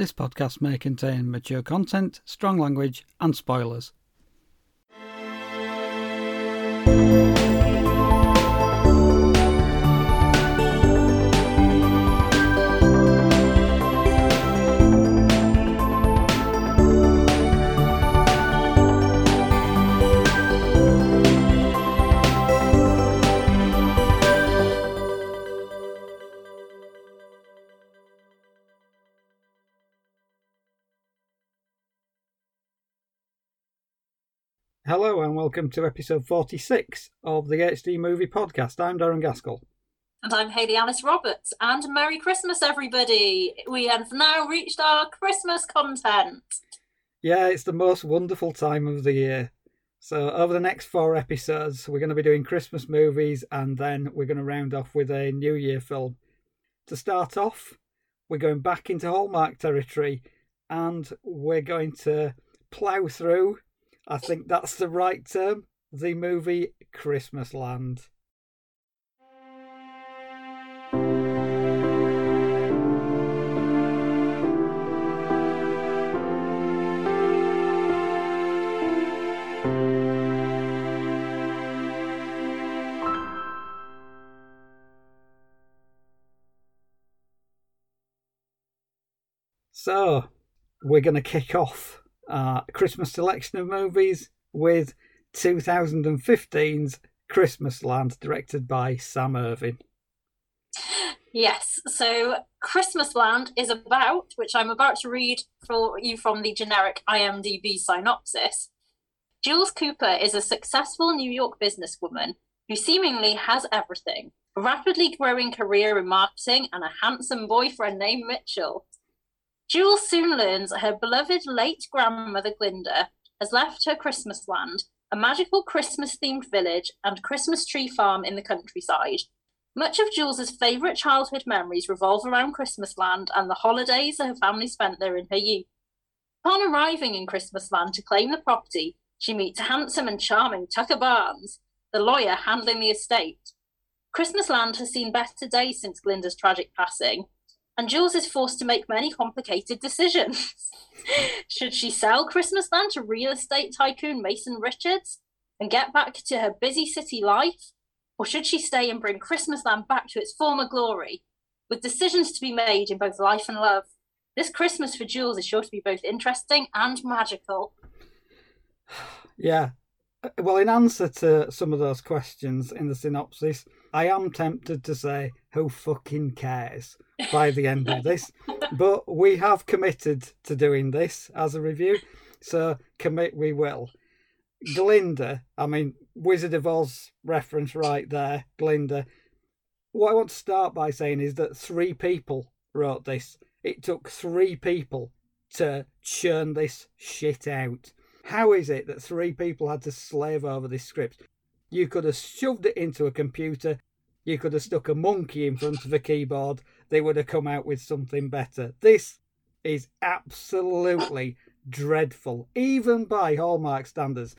This podcast may contain mature content, strong language, and spoilers. Hello and welcome to episode 46 of the HD Movie Podcast. I'm Darren Gaskell. And I'm Hayley Alice Roberts. And Merry Christmas, everybody! We have now reached our Christmas content. Yeah, it's the most wonderful time of the year. So, over the next four episodes, we're going to be doing Christmas movies and then we're going to round off with a New Year film. To start off, we're going back into Hallmark territory and we're going to plough through I think that's the right term. The movie Christmas Land. So, we're going to kick off uh, Christmas selection of movies with 2015's Christmas Land, directed by Sam Irvin. Yes, so Christmas Land is about, which I'm about to read for you from the generic IMDb synopsis. Jules Cooper is a successful New York businesswoman who seemingly has everything a rapidly growing career in marketing and a handsome boyfriend named Mitchell. Jules soon learns that her beloved late grandmother Glinda has left her Christmas land, a magical Christmas themed village and Christmas tree farm in the countryside. Much of Jules's favourite childhood memories revolve around Christmas land and the holidays her family spent there in her youth. Upon arriving in Christmas land to claim the property, she meets handsome and charming Tucker Barnes, the lawyer handling the estate. Christmas land has seen better days since Glinda's tragic passing, and Jules is forced to make many complicated decisions. Should she sell Christmas land to real estate tycoon Mason Richards and get back to her busy city life? Or should she stay and bring Christmas land back to its former glory? With decisions to be made in both life and love, this Christmas for Jules is sure to be both interesting and magical. Yeah. Uh, well, in answer to some of those questions in the synopsis, I am tempted to say, who fucking cares? by the end of this. but we have committed to doing this as a review, so commit we will. Glinda, I mean, Wizard of Oz reference right there, Glinda. What I want to start by saying is that three people wrote this. It took three people to churn this shit out. How is it that three people had to slave over this script? You could have shoved it into a computer, you could have stuck a monkey in front of a keyboard, they would have come out with something better. This is absolutely dreadful, even by Hallmark standards.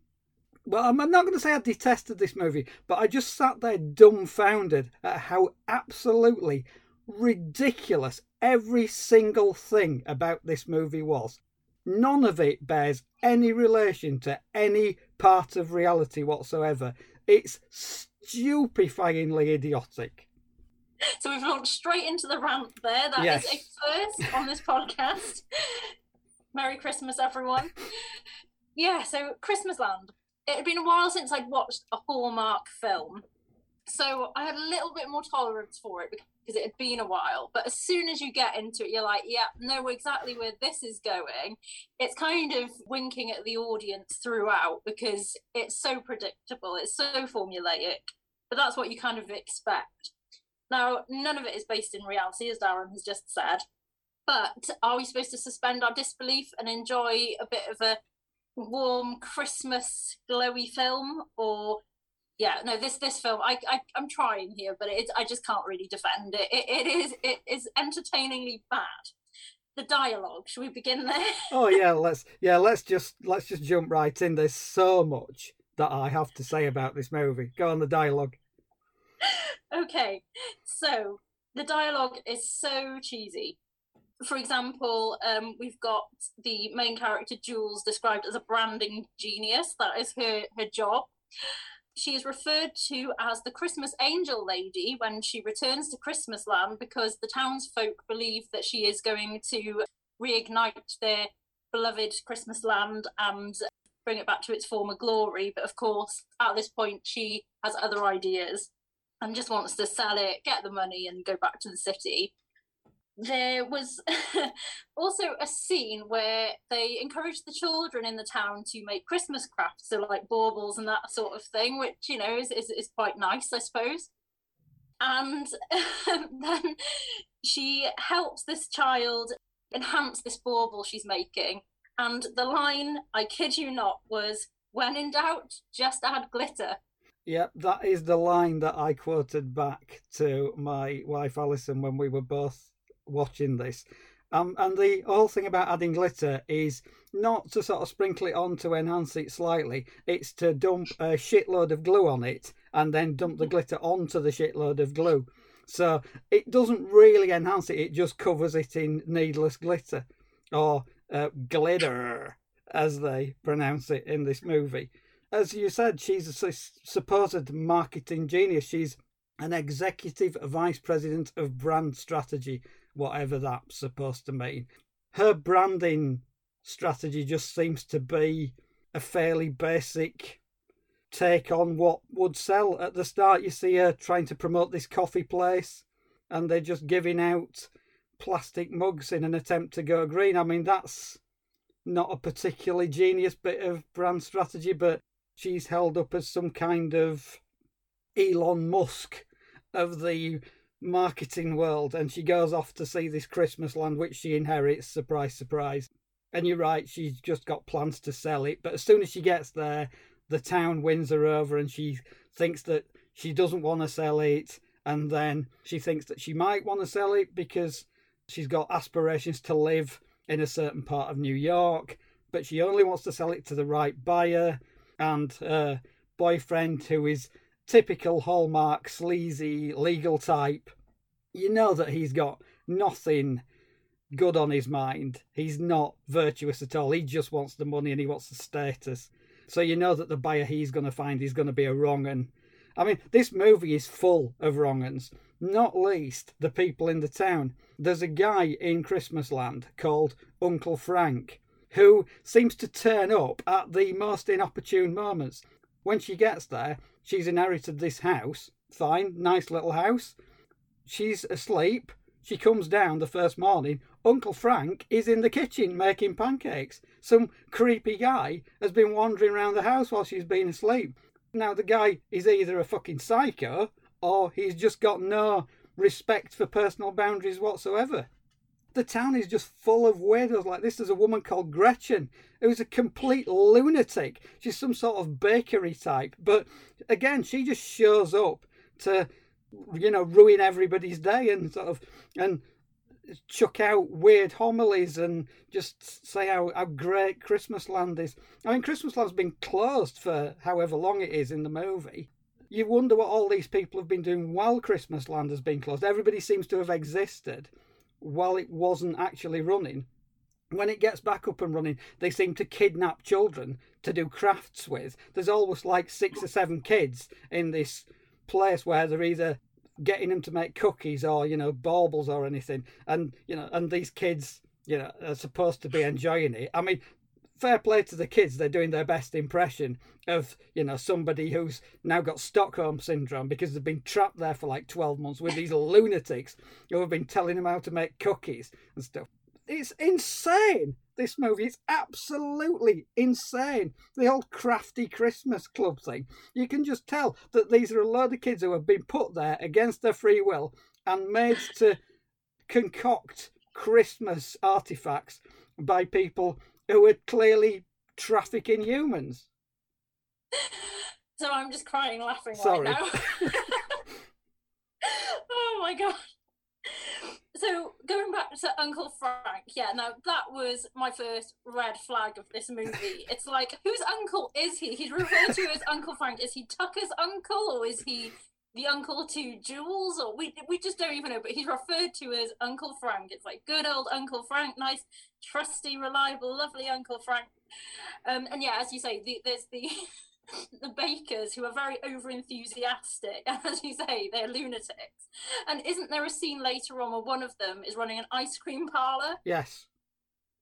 Well, I'm not going to say I detested this movie, but I just sat there dumbfounded at how absolutely ridiculous every single thing about this movie was. None of it bears any relation to any part of reality whatsoever. It's stupefyingly idiotic. So we've launched straight into the rant there. That yes. is a first on this podcast. Merry Christmas, everyone. Yeah, so Christmas Land. It had been a while since I'd watched a Hallmark film. So I had a little bit more tolerance for it because it had been a while. But as soon as you get into it, you're like, yeah, know exactly where this is going. It's kind of winking at the audience throughout because it's so predictable, it's so formulaic. But that's what you kind of expect. Now, none of it is based in reality, as Darren has just said. But are we supposed to suspend our disbelief and enjoy a bit of a warm Christmas glowy film, or yeah, no, this this film I, I am trying here, but it, I just can't really defend it. it. It is it is entertainingly bad. The dialogue. Should we begin there? oh yeah, let's yeah let's just let's just jump right in. There's so much that I have to say about this movie. Go on the dialogue. okay, so the dialogue is so cheesy. for example, um, we've got the main character Jules described as a branding genius. That is her her job. She is referred to as the Christmas angel lady when she returns to Christmasland because the townsfolk believe that she is going to reignite their beloved Christmasland and bring it back to its former glory. But of course, at this point, she has other ideas and just wants to sell it, get the money, and go back to the city. There was also a scene where they encouraged the children in the town to make Christmas crafts, so like baubles and that sort of thing, which you know is is, is quite nice, I suppose. And then she helps this child enhance this bauble she's making. And the line, I kid you not, was when in doubt, just add glitter. Yep, that is the line that I quoted back to my wife Alison when we were both watching this. Um, and the whole thing about adding glitter is not to sort of sprinkle it on to enhance it slightly, it's to dump a shitload of glue on it and then dump the glitter onto the shitload of glue. So it doesn't really enhance it, it just covers it in needless glitter or uh, glitter, as they pronounce it in this movie. As you said, she's a supposed marketing genius. She's an executive vice president of brand strategy, whatever that's supposed to mean. Her branding strategy just seems to be a fairly basic take on what would sell. At the start, you see her trying to promote this coffee place, and they're just giving out plastic mugs in an attempt to go green. I mean, that's not a particularly genius bit of brand strategy, but she's held up as some kind of Elon Musk of the marketing world, and she goes off to see this Christmas land which she inherits. Surprise, surprise. And you're right, she's just got plans to sell it, but as soon as she gets there, the town wins her over and she thinks that she doesn't want to sell it and then she thinks that she might want to sell it because she's got aspirations to live in a certain part of New York but she only wants to sell it to the right buyer and her boyfriend who is typical hallmark sleazy legal type you know that he's got nothing good on his mind he's not virtuous at all he just wants the money and he wants the status so you know that the buyer he's going to find is going to be a wrong un. I mean, this movie is full of wrong uns, not least the people in the town. There's a guy in Christmasland called Uncle Frank who seems to turn up at the most inopportune moments. When she gets there, she's inherited this house. Fine, nice little house. She's asleep. She comes down the first morning. Uncle Frank is in the kitchen making pancakes. Some creepy guy has been wandering around the house while she's been asleep. Now, the guy is either a fucking psycho or he's just got no respect for personal boundaries whatsoever. The town is just full of weirdos like this. There's a woman called Gretchen who's a complete lunatic. She's some sort of bakery type. But again, she just shows up to you know, ruin everybody's day and sort of and chuck out weird homilies and just say how, how great Christmasland is. I mean, Christmasland's been closed for however long it is in the movie. You wonder what all these people have been doing while Christmasland has been closed. Everybody seems to have existed while it wasn't actually running. When it gets back up and running, they seem to kidnap children to do crafts with. There's always like six or seven kids in this place where they're either getting them to make cookies or you know baubles or anything and you know and these kids you know are supposed to be enjoying it i mean fair play to the kids they're doing their best impression of you know somebody who's now got stockholm syndrome because they've been trapped there for like 12 months with these lunatics who have been telling them how to make cookies and stuff it's insane this movie. It's absolutely insane. The whole crafty Christmas club thing. You can just tell that these are a load of kids who have been put there against their free will and made to concoct Christmas artifacts by people who are clearly trafficking humans. So I'm just crying laughing Sorry. right now. oh my god so going back to Uncle Frank, yeah, now that was my first red flag of this movie. It's like, whose uncle is he? He's referred to as Uncle Frank. Is he Tucker's uncle or is he the uncle to Jules, or we we just don't even know. But he's referred to as Uncle Frank. It's like good old Uncle Frank, nice, trusty, reliable, lovely Uncle Frank. Um, and yeah, as you say, the, there's the the bakers who are very over enthusiastic, as you say, they're lunatics. And isn't there a scene later on where one of them is running an ice cream parlor? Yes.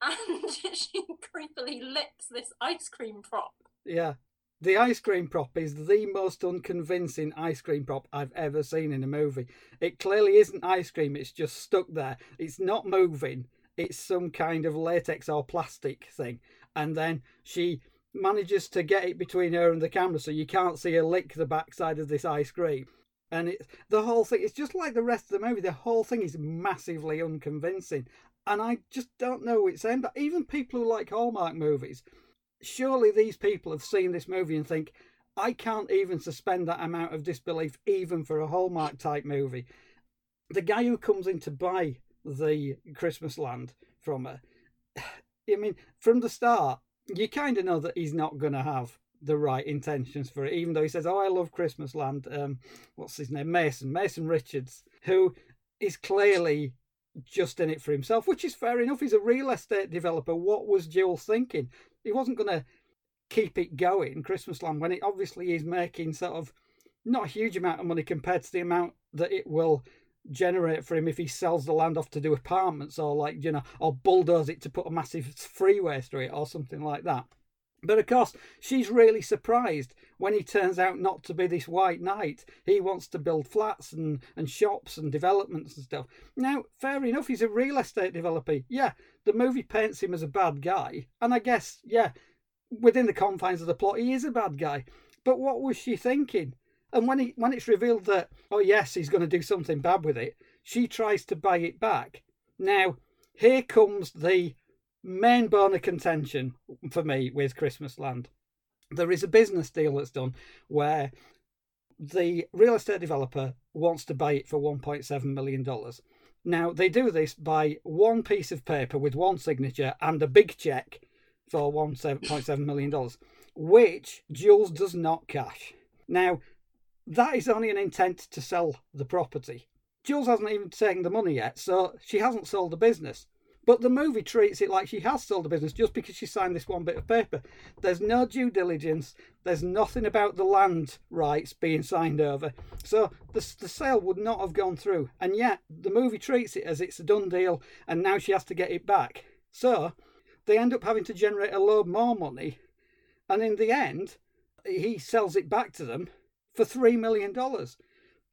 And she creepily licks this ice cream prop. Yeah. The ice cream prop is the most unconvincing ice cream prop I've ever seen in a movie. It clearly isn't ice cream, it's just stuck there. It's not moving, it's some kind of latex or plastic thing. And then she manages to get it between her and the camera so you can't see her lick the backside of this ice cream. And it's the whole thing, it's just like the rest of the movie, the whole thing is massively unconvincing. And I just don't know its end. Even people who like Hallmark movies surely these people have seen this movie and think, I can't even suspend that amount of disbelief even for a Hallmark type movie. The guy who comes in to buy the Christmas land from her, I mean, from the start, you kind of know that he's not going to have the right intentions for it, even though he says, Oh, I love Christmas land. Um, what's his name? Mason, Mason Richards, who is clearly just in it for himself, which is fair enough. He's a real estate developer. What was Jules thinking? He wasn't going to keep it going, Christmas Land, when it obviously is making sort of not a huge amount of money compared to the amount that it will generate for him if he sells the land off to do apartments or like you know or bulldoze it to put a massive freeway through it or something like that but of course, she's really surprised when he turns out not to be this white knight. He wants to build flats and, and shops and developments and stuff. Now, fair enough, he's a real estate developer. Yeah, the movie paints him as a bad guy. And I guess, yeah, within the confines of the plot, he is a bad guy. But what was she thinking? And when he when it's revealed that, oh yes, he's going to do something bad with it, she tries to buy it back. Now, here comes the main bone of contention for me with Christmas Land. There is a business deal that's done where the real estate developer wants to buy it for $1.7 million. Now, they do this by one piece of paper with one signature and a big check for $1.7 million, which Jules does not cash. Now, that is only an intent to sell the property. Jules hasn't even taken the money yet, so she hasn't sold the business. But the movie treats it like she has sold the business just because she signed this one bit of paper. There's no due diligence. There's nothing about the land rights being signed over. So the, the sale would not have gone through. And yet the movie treats it as it's a done deal and now she has to get it back. So they end up having to generate a load more money. And in the end, he sells it back to them for $3 million.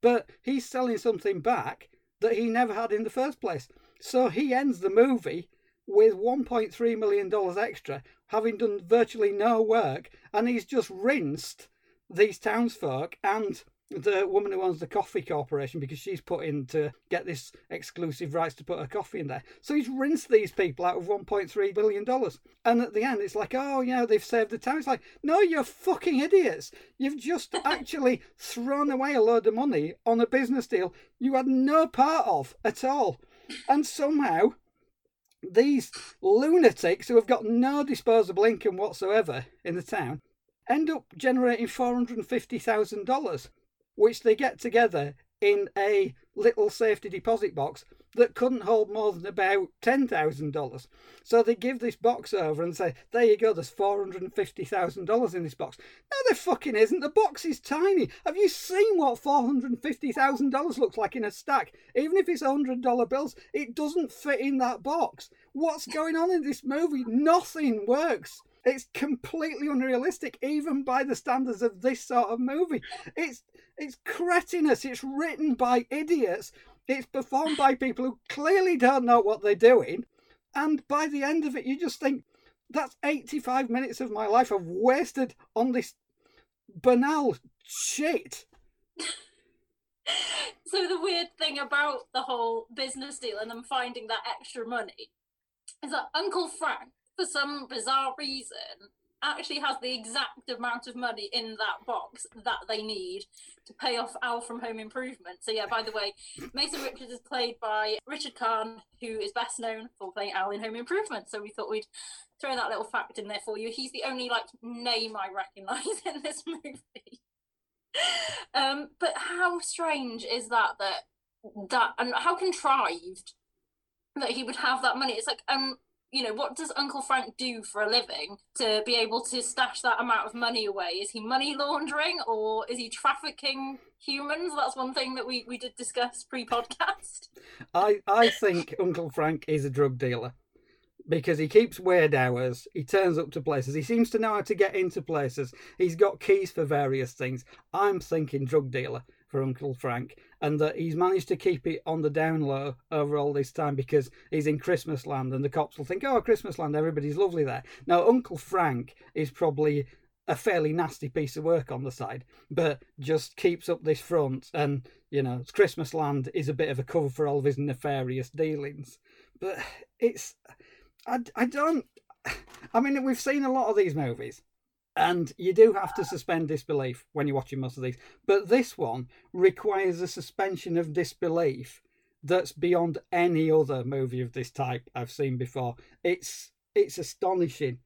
But he's selling something back that he never had in the first place. So he ends the movie with $1.3 million extra, having done virtually no work, and he's just rinsed these townsfolk and the woman who owns the coffee corporation because she's put in to get this exclusive rights to put her coffee in there. So he's rinsed these people out of $1.3 billion. And at the end, it's like, oh, yeah, they've saved the town. It's like, no, you're fucking idiots. You've just actually thrown away a load of money on a business deal you had no part of at all. And somehow, these lunatics who have got no disposable income whatsoever in the town end up generating $450,000 which they get together in a little safety deposit box that couldn't hold more than about $10,000. So they give this box over and say, There you go, there's $450,000 in this box. No, there fucking isn't. The box is tiny. Have you seen what $450,000 looks like in a stack? Even if it's $100 bills, it doesn't fit in that box. What's going on in this movie? Nothing works. It's completely unrealistic, even by the standards of this sort of movie. It's it's cretinous. It's written by idiots. It's performed by people who clearly don't know what they're doing. And by the end of it, you just think that's 85 minutes of my life I've wasted on this banal shit. so the weird thing about the whole business deal and them finding that extra money is that Uncle Frank for some bizarre reason, actually has the exact amount of money in that box that they need to pay off Al from Home Improvement. So yeah, by the way, Mason Richards is played by Richard Karn, who is best known for playing Al in Home Improvement. So we thought we'd throw that little fact in there for you. He's the only like name I recognise in this movie. um, but how strange is that that that and how contrived that he would have that money? It's like um you know, what does Uncle Frank do for a living to be able to stash that amount of money away? Is he money laundering or is he trafficking humans? That's one thing that we, we did discuss pre podcast. I, I think Uncle Frank is a drug dealer because he keeps weird hours. He turns up to places. He seems to know how to get into places. He's got keys for various things. I'm thinking drug dealer for Uncle Frank, and that he's managed to keep it on the down low over all this time because he's in Christmas land, and the cops will think, "Oh, Christmas land, everybody's lovely there." Now, Uncle Frank is probably a fairly nasty piece of work on the side, but just keeps up this front, and you know, Christmas land is a bit of a cover for all of his nefarious dealings. But it's, I, I don't. I mean, we've seen a lot of these movies, and you do have to suspend disbelief when you're watching most of these. But this one requires a suspension of disbelief that's beyond any other movie of this type I've seen before. It's it's astonishing.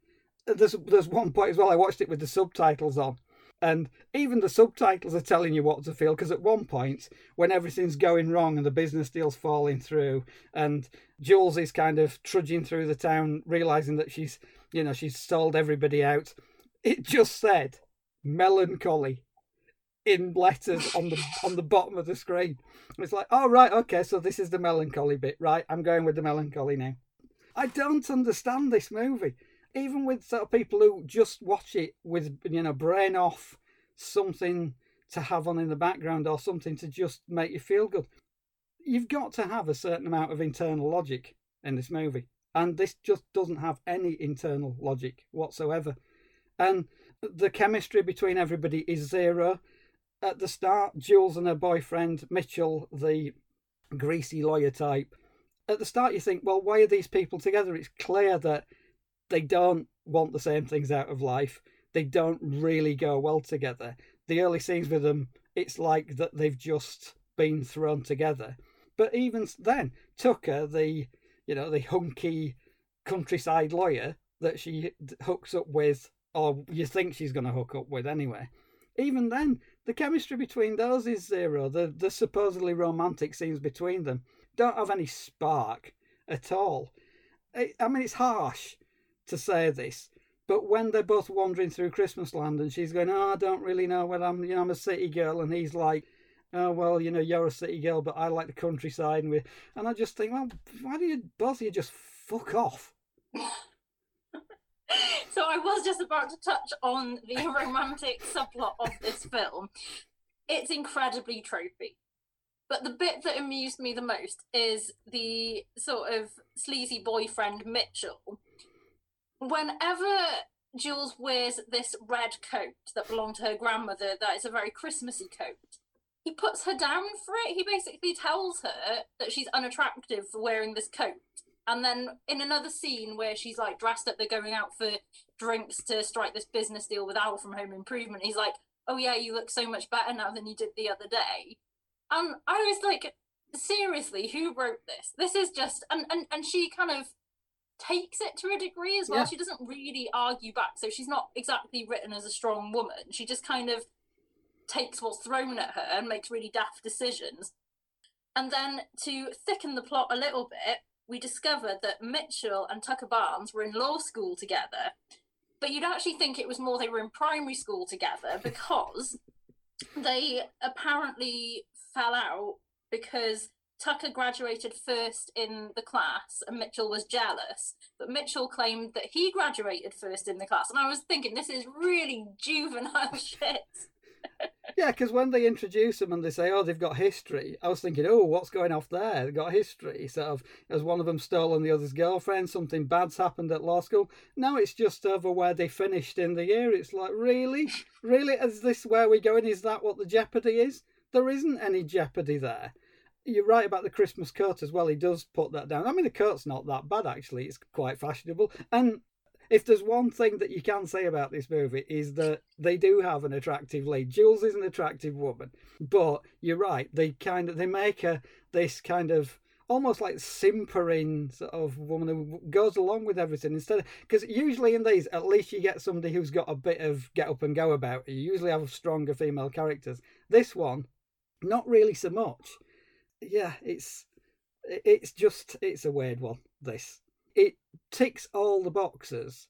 There's there's one point as well. I watched it with the subtitles on, and even the subtitles are telling you what to feel. Because at one point, when everything's going wrong and the business deal's falling through, and Jules is kind of trudging through the town, realizing that she's you know she's sold everybody out it just said melancholy in letters on the on the bottom of the screen. It's like, oh right, okay, so this is the melancholy bit, right? I'm going with the melancholy now. I don't understand this movie, even with sort of people who just watch it with you know brain off, something to have on in the background or something to just make you feel good. You've got to have a certain amount of internal logic in this movie, and this just doesn't have any internal logic whatsoever and the chemistry between everybody is zero. At the start, Jules and her boyfriend Mitchell, the greasy lawyer type, at the start you think, well, why are these people together? It's clear that they don't want the same things out of life. They don't really go well together. The early scenes with them, it's like that they've just been thrown together. But even then, Tucker, the you know the hunky countryside lawyer that she hooks up with or you think she's going to hook up with anyway. Even then, the chemistry between those is zero. The the supposedly romantic scenes between them don't have any spark at all. I, I mean, it's harsh to say this, but when they're both wandering through Christmas land and she's going, "Oh, I don't really know whether I'm, you know, I'm a city girl," and he's like, "Oh, well, you know, you're a city girl, but I like the countryside," and we, and I just think, well, why do you both of you just fuck off? I was just about to touch on the romantic subplot of this film. It's incredibly tropey. But the bit that amused me the most is the sort of sleazy boyfriend Mitchell. Whenever Jules wears this red coat that belonged to her grandmother, that is a very Christmassy coat, he puts her down for it. He basically tells her that she's unattractive for wearing this coat and then in another scene where she's like dressed up, they're going out for drinks to strike this business deal with Al from Home Improvement. He's like, "Oh yeah, you look so much better now than you did the other day." And I was like, seriously, who wrote this? This is just and and and she kind of takes it to a degree as well. Yeah. She doesn't really argue back, so she's not exactly written as a strong woman. She just kind of takes what's thrown at her and makes really daft decisions. And then to thicken the plot a little bit, we discovered that Mitchell and Tucker Barnes were in law school together. But you'd actually think it was more they were in primary school together because they apparently fell out because Tucker graduated first in the class and Mitchell was jealous. But Mitchell claimed that he graduated first in the class. And I was thinking, this is really juvenile shit yeah, because when they introduce them and they say, "Oh, they've got history," I was thinking, "Oh, what's going off there? They've got history." Sort of, has one of them stolen the other's girlfriend? Something bad's happened at law school. No, it's just over where they finished in the year. It's like, really, really, is this where we're going? Is that what the jeopardy is? There isn't any jeopardy there. You're right about the Christmas coat as well. He does put that down. I mean, the coat's not that bad actually. It's quite fashionable, and if there's one thing that you can say about this movie is that they do have an attractive lead. Jules is an attractive woman, but you're right. They kind of they make her this kind of almost like simpering sort of woman who goes along with everything instead. Because usually in these, at least you get somebody who's got a bit of get up and go about. You usually have stronger female characters. This one, not really so much. Yeah, it's it's just it's a weird one. This it ticks all the boxes,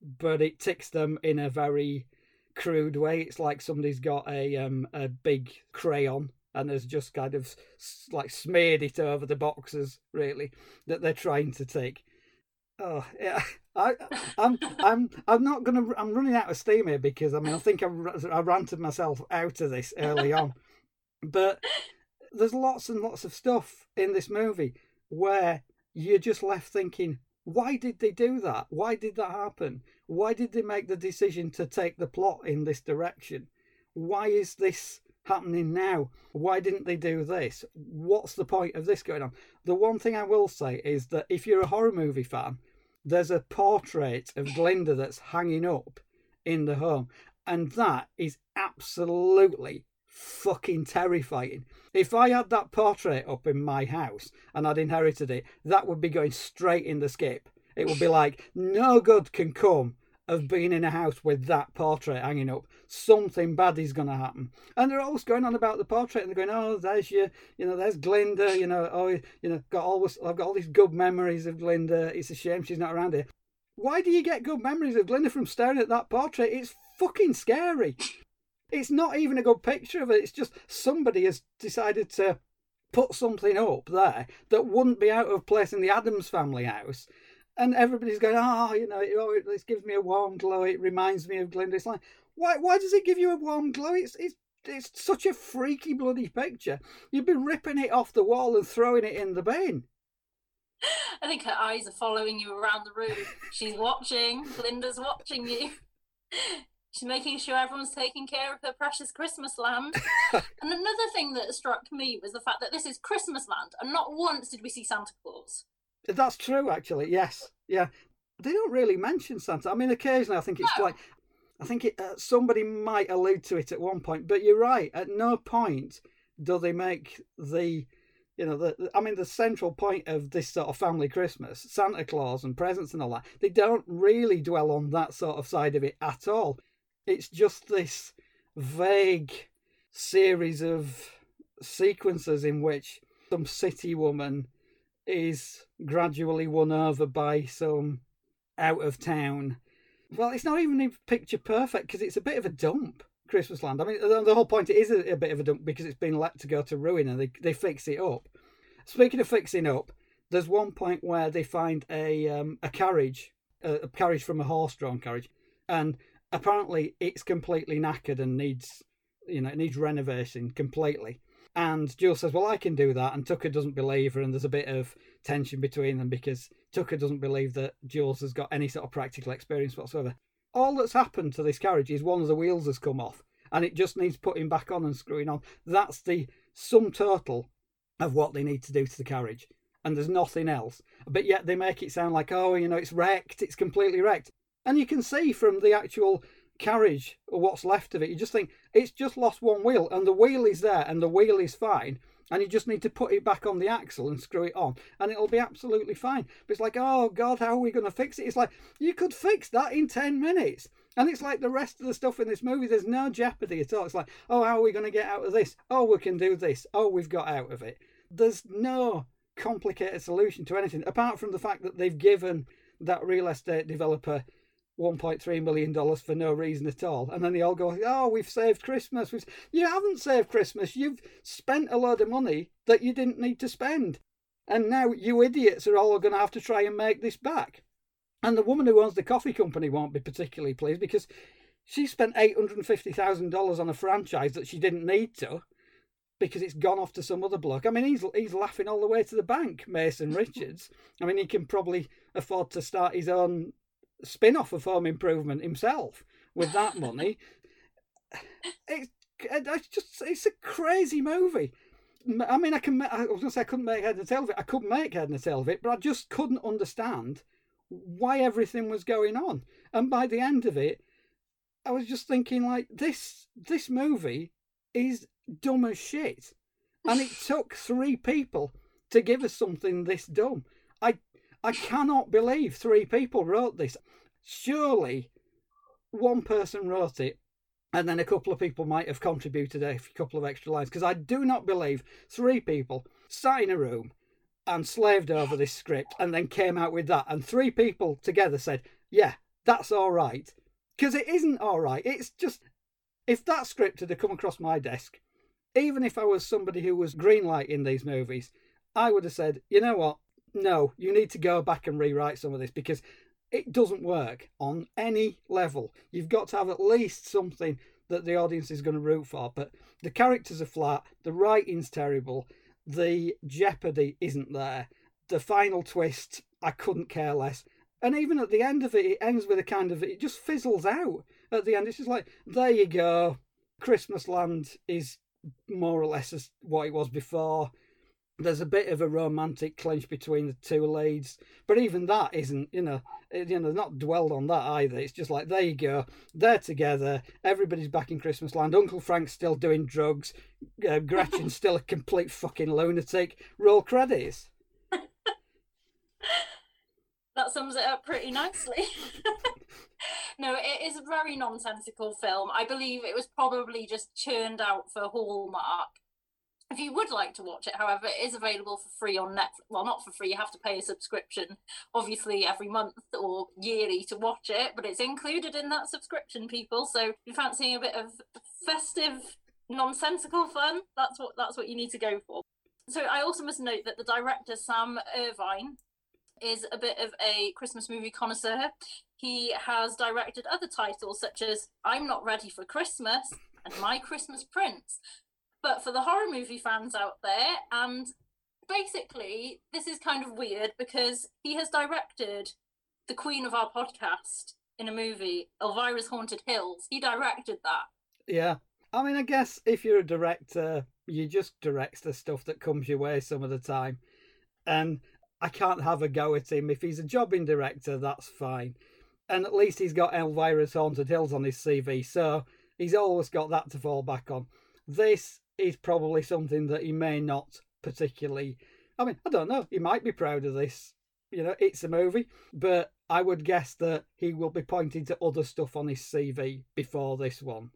but it ticks them in a very crude way. It's like somebody's got a um a big crayon and has just kind of like smeared it over the boxes really that they're trying to take. Oh yeah, I, I'm I'm I'm not gonna. I'm running out of steam here because I mean I think I, I ranted myself out of this early on, but there's lots and lots of stuff in this movie where you're just left thinking, why did they do that? Why did that happen? Why did they make the decision to take the plot in this direction? Why is this happening now? Why didn't they do this? What's the point of this going on? The one thing I will say is that if you're a horror movie fan, there's a portrait of Glinda that's hanging up in the home, and that is absolutely fucking terrifying. If I had that portrait up in my house and I'd inherited it, that would be going straight in the skip. It would be like, no good can come of being in a house with that portrait hanging up. Something bad is going to happen. And they're always going on about the portrait and they're going, oh, there's your, you know, there's Glinda, you know, oh, you know, got all this, I've got all these good memories of Glinda. It's a shame she's not around here. Why do you get good memories of Glinda from staring at that portrait? It's fucking scary. It's not even a good picture of it. It's just somebody has decided to put something up there that wouldn't be out of place in the Addams family house. And everybody's going, oh, you know, oh, this gives me a warm glow. It reminds me of Glinda. It's like, why, why does it give you a warm glow? It's, it's, it's such a freaky bloody picture. You'd be ripping it off the wall and throwing it in the bin. I think her eyes are following you around the room. She's watching. Glinda's watching you. She's making sure everyone's taking care of her precious Christmas land. and another thing that struck me was the fact that this is Christmas land, and not once did we see Santa Claus. That's true, actually. Yes, yeah. They don't really mention Santa. I mean, occasionally I think it's no. like, I think it, uh, somebody might allude to it at one point. But you're right. At no point do they make the, you know, the. I mean, the central point of this sort of family Christmas, Santa Claus and presents and all that. They don't really dwell on that sort of side of it at all. It's just this vague series of sequences in which some city woman is gradually won over by some out of town. Well, it's not even picture perfect because it's a bit of a dump. Christmas Land. I mean, the whole point it is a, a bit of a dump because it's been let to go to ruin and they they fix it up. Speaking of fixing up, there's one point where they find a um, a carriage, a, a carriage from a horse-drawn carriage, and apparently it's completely knackered and needs you know it needs renovation completely and Jules says, Well, I can do that. And Tucker doesn't believe her. And there's a bit of tension between them because Tucker doesn't believe that Jules has got any sort of practical experience whatsoever. All that's happened to this carriage is one of the wheels has come off and it just needs putting back on and screwing on. That's the sum total of what they need to do to the carriage. And there's nothing else. But yet they make it sound like, oh, you know, it's wrecked, it's completely wrecked. And you can see from the actual carriage or what's left of it. You just think it's just lost one wheel and the wheel is there and the wheel is fine. And you just need to put it back on the axle and screw it on, and it'll be absolutely fine. But it's like, oh God, how are we going to fix it? It's like, you could fix that in 10 minutes. And it's like the rest of the stuff in this movie, there's no jeopardy at all. It's like, oh, how are we going to get out of this? Oh, we can do this. Oh, we've got out of it. There's no complicated solution to anything apart from the fact that they've given that real estate developer $1.3 million for no reason at all. And then they all go, oh, we've saved Christmas. We've... You haven't saved Christmas. You've spent a load of money that you didn't need to spend. And now you idiots are all going to have to try and make this back. And the woman who owns the coffee company won't be particularly pleased because she spent $850,000 on a franchise that she didn't need to because it's gone off to some other bloke. I mean, he's he's laughing all the way to the bank, Mason Richards. I mean, he can probably afford to start his own spin off of Home Improvement himself with that money. it's, it's just it's a crazy movie. I mean, I can. I was gonna say I couldn't make head and tail of it. I could make head and tail of it, but I just couldn't understand why everything was going on. And by the end of it, I was just thinking like this. This movie is dumb as shit, and it took three people to give us something this dumb. I I cannot believe three people wrote this. Surely one person wrote it and then a couple of people might have contributed a couple of extra lines because I do not believe three people sat in a room and slaved over this script and then came out with that and three people together said, "Yeah, that's all right." Because it isn't all right. It's just if that script had come across my desk, even if I was somebody who was greenlighting these movies, I would have said, "You know what? No, you need to go back and rewrite some of this because it doesn't work on any level. You've got to have at least something that the audience is going to root for. But the characters are flat, the writing's terrible, the jeopardy isn't there, the final twist, I couldn't care less. And even at the end of it, it ends with a kind of, it just fizzles out at the end. It's just like, there you go. Christmas Land is more or less as what it was before there's a bit of a romantic clinch between the two leads, but even that isn't, you know, you know, not dwelled on that either. It's just like there you go, they're together, everybody's back in Christmas land. Uncle Frank's still doing drugs, uh, Gretchen's still a complete fucking lunatic. Roll credits. that sums it up pretty nicely. no, it is a very nonsensical film. I believe it was probably just churned out for Hallmark if you would like to watch it, however, it is available for free on Netflix. Well, not for free, you have to pay a subscription, obviously, every month or yearly to watch it, but it's included in that subscription, people. So if you're fancying a bit of festive, nonsensical fun, that's what that's what you need to go for. So I also must note that the director, Sam Irvin, is a bit of a Christmas movie connoisseur. He has directed other titles such as I'm Not Ready for Christmas and My Christmas Prince, but for the horror movie fans out there, and basically, this is kind of weird because he has directed the queen of our podcast in a movie, Elvira's Haunted Hills. He directed that. Yeah. I mean, I guess if you're a director, you just direct the stuff that comes your way some of the time. And I can't have a go at him. If he's a jobbing director, that's fine. And at least he's got Elvira's Haunted Hills on his CV, so he's always got that to fall back on. This is probably something that he may not particularly. I mean, I don't know. He might be proud of this. You know, it's a movie, but I would guess that he will be pointing to other stuff on his CV before this one.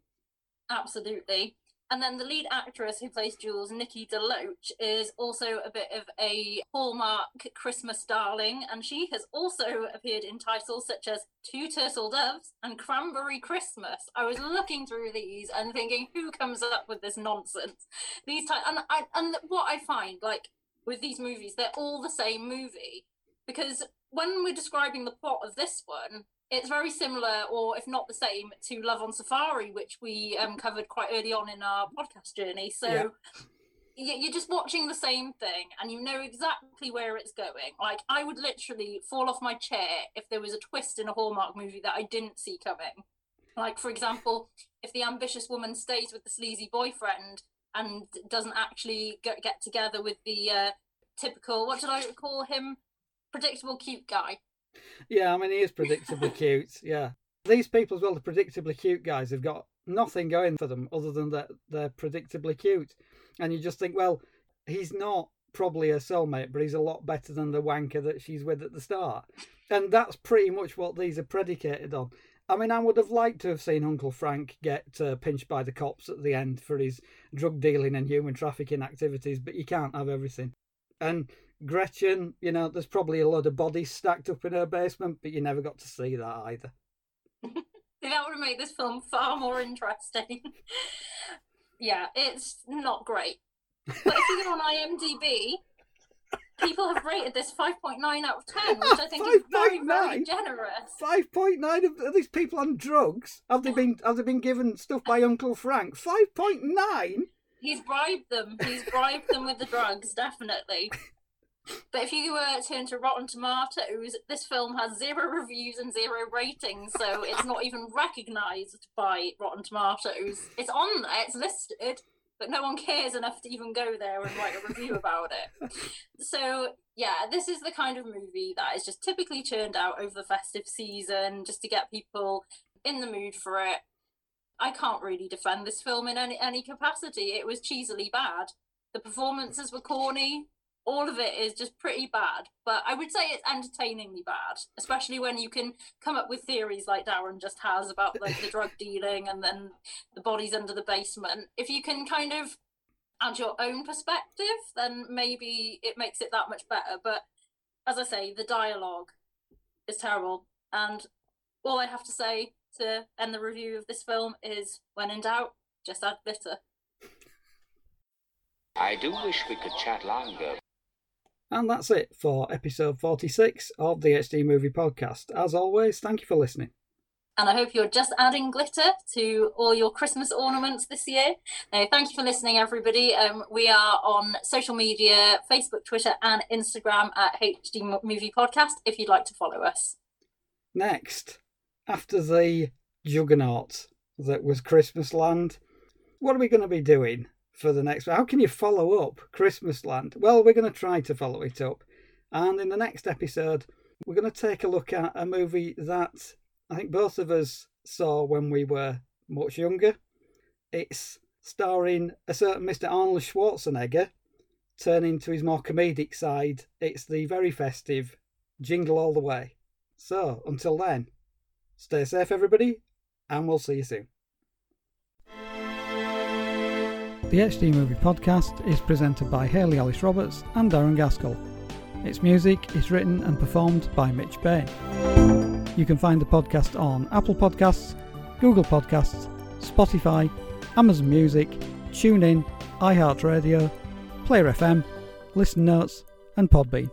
Absolutely. And then the lead actress who plays Jules, Nikki DeLoach, is also a bit of a Hallmark Christmas darling, and she has also appeared in titles such as Two Turtle Doves and Cranberry Christmas. I was looking through these and thinking, who comes up with this nonsense? These ty- and I and what I find like with these movies, they're all the same movie because when we're describing the plot of this one, it's very similar, or if not the same, to Love on Safari, which we um, covered quite early on in our podcast journey. So yeah. you're just watching the same thing, and you know exactly where it's going. Like I would literally fall off my chair if there was a twist in a Hallmark movie that I didn't see coming. Like for example, if the ambitious woman stays with the sleazy boyfriend and doesn't actually get, get together with the uh, typical what should I call him? Predictable cute guy yeah, I mean, he is predictably cute. Yeah. These people, as well, the predictably cute guys, have got nothing going for them other than that they're predictably cute. And you just think, well, he's not probably a soulmate, but he's a lot better than the wanker that she's with at the start. And that's pretty much what these are predicated on. I mean, I would have liked to have seen Uncle Frank get uh, pinched by the cops at the end for his drug dealing and human trafficking activities, but you can't have everything. And Gretchen, you know, there's probably a lot of bodies stacked up in her basement, but you never got to see that either. that would have made this film far more interesting. yeah, it's not great. But if you go on IMDb, people have rated this 5.9 out of 10, which I think is very, 9? very generous. 5.9 of these people on drugs? Have they been have they been given stuff by Uncle Frank? 5.9? He's bribed them. He's bribed them with the drugs, definitely. But if you uh, turn to Rotten Tomatoes, this film has zero reviews and zero ratings, so it's not even recognised by Rotten Tomatoes. It's on there, it's listed, but no one cares enough to even go there and write a review about it. So, yeah, this is the kind of movie that is just typically churned out over the festive season just to get people in the mood for it. I can't really defend this film in any, any capacity. It was cheesily bad. The performances were corny, all of it is just pretty bad. But I would say it's entertainingly bad, especially when you can come up with theories like Darren just has about like the drug dealing and then the bodies under the basement. If you can kind of add your own perspective, then maybe it makes it that much better. But as I say, the dialogue is terrible. And all I have to say to end the review of this film is when in doubt, just add glitter. I do wish we could chat longer. And that's it for episode 46 of the HD Movie Podcast. As always, thank you for listening. And I hope you're just adding glitter to all your Christmas ornaments this year. Now, thank you for listening, everybody. Um, we are on social media Facebook, Twitter, and Instagram at HD Movie Podcast if you'd like to follow us. Next, after the juggernaut that was Christmas Land, what are we going to be doing for the next? How can you follow up Christmas Land? Well, we're going to try to follow it up. And in the next episode, we're going to take a look at a movie that I think both of us saw when we were much younger. It's starring a certain Mr. Arnold Schwarzenegger, turning to his more comedic side. It's the very festive Jingle All the Way. So, until then, stay safe, everybody, and we'll see you soon. The HD Movie Podcast is presented by Hayley Alice Roberts and Darren Gaskell. Its music is written and performed by Mitch Bain. You can find the podcast on Apple Podcasts, Google Podcasts, Spotify, Amazon Music, TuneIn, iHeartRadio, Player FM, Listen Notes, and Podbean.